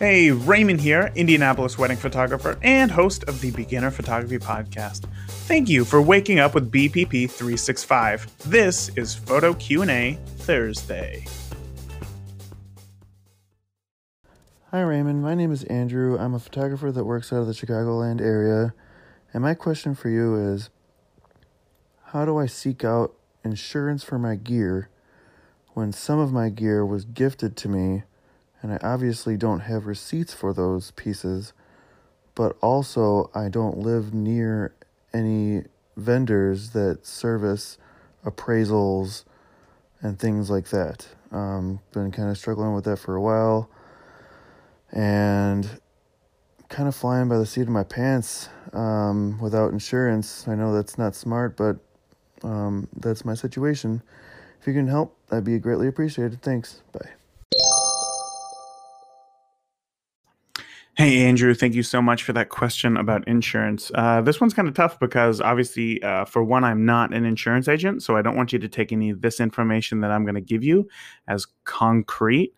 Hey, Raymond here, Indianapolis wedding photographer and host of the Beginner Photography Podcast. Thank you for waking up with BPP 365. This is Photo Q&A Thursday. Hi Raymond, my name is Andrew. I'm a photographer that works out of the Chicagoland area. And my question for you is how do I seek out insurance for my gear when some of my gear was gifted to me and I obviously don't have receipts for those pieces, but also I don't live near any vendors that service appraisals and things like that. Um, been kind of struggling with that for a while and kind of flying by the seat of my pants um, without insurance. I know that's not smart, but um, that's my situation. If you can help, that'd be greatly appreciated. Thanks. Bye. Hey, Andrew, thank you so much for that question about insurance. Uh, this one's kind of tough because obviously, uh, for one, I'm not an insurance agent, so I don't want you to take any of this information that I'm going to give you as concrete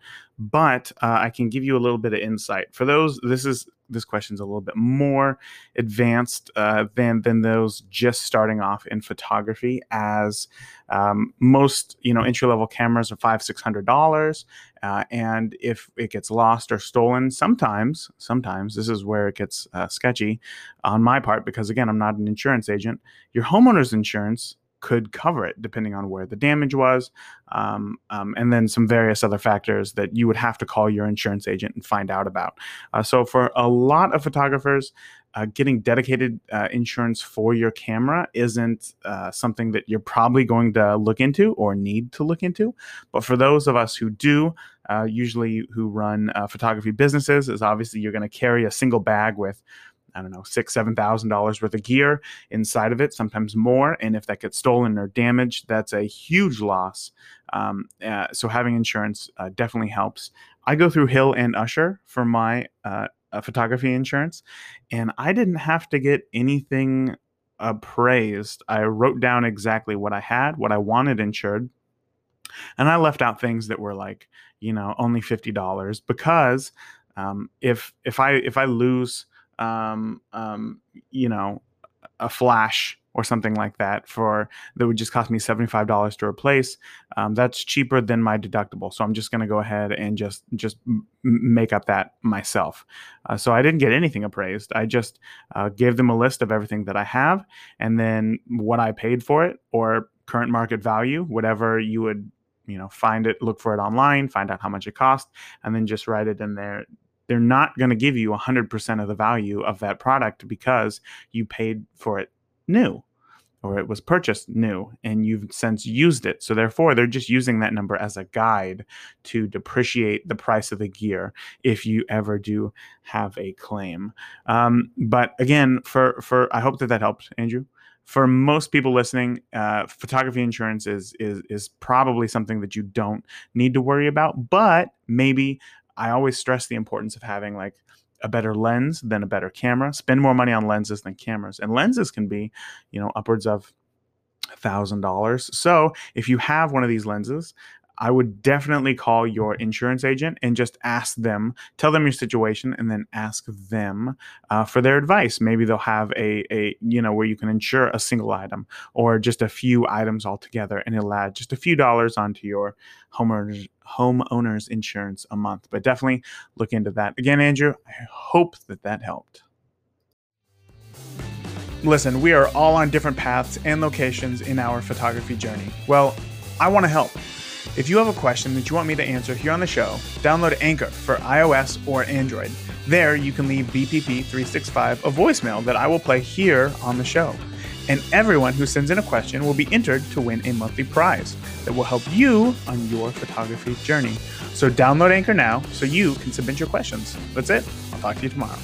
but uh, I can give you a little bit of insight. For those, this is this question's a little bit more advanced uh, than than those just starting off in photography. As um, most you know entry level cameras are five six hundred dollars, uh, and if it gets lost or stolen, sometimes sometimes this is where it gets uh, sketchy on my part because again I'm not an insurance agent. Your homeowner's insurance could cover it depending on where the damage was um, um, and then some various other factors that you would have to call your insurance agent and find out about uh, so for a lot of photographers uh, getting dedicated uh, insurance for your camera isn't uh, something that you're probably going to look into or need to look into. But for those of us who do, uh, usually who run uh, photography businesses, is obviously you're going to carry a single bag with I don't know, six, seven thousand dollars worth of gear inside of it, sometimes more. And if that gets stolen or damaged, that's a huge loss. Um, uh, so having insurance uh, definitely helps. I go through Hill and Usher for my uh, uh photography insurance, and I didn't have to get anything appraised. I wrote down exactly what I had, what I wanted insured, and I left out things that were like, you know, only fifty dollars because um, if if I if I lose um, um, you know, a flash or something like that for that would just cost me $75 to replace. Um, that's cheaper than my deductible so i'm just going to go ahead and just just make up that myself. Uh, so i didn't get anything appraised. I just uh, gave them a list of everything that i have and then what i paid for it or current market value whatever you would you know find it look for it online find out how much it cost and then just write it in there they're not going to give you 100% of the value of that product because you paid for it new or it was purchased new and you've since used it. So therefore, they're just using that number as a guide to depreciate the price of the gear if you ever do have a claim. Um, but again, for for I hope that that helped, Andrew. For most people listening, uh, photography insurance is is is probably something that you don't need to worry about. But maybe I always stress the importance of having like a better lens than a better camera. Spend more money on lenses than cameras, and lenses can be, you know, upwards of thousand dollars. So if you have one of these lenses, I would definitely call your insurance agent and just ask them, tell them your situation, and then ask them uh, for their advice. Maybe they'll have a, a, you know, where you can insure a single item or just a few items altogether, and it'll add just a few dollars onto your homeowners homeowners insurance a month. But definitely look into that. Again, Andrew, I hope that that helped. Listen, we are all on different paths and locations in our photography journey. Well, I want to help. If you have a question that you want me to answer here on the show, download Anchor for iOS or Android. There, you can leave BPP365 a voicemail that I will play here on the show. And everyone who sends in a question will be entered to win a monthly prize that will help you on your photography journey. So download Anchor now so you can submit your questions. That's it. I'll talk to you tomorrow.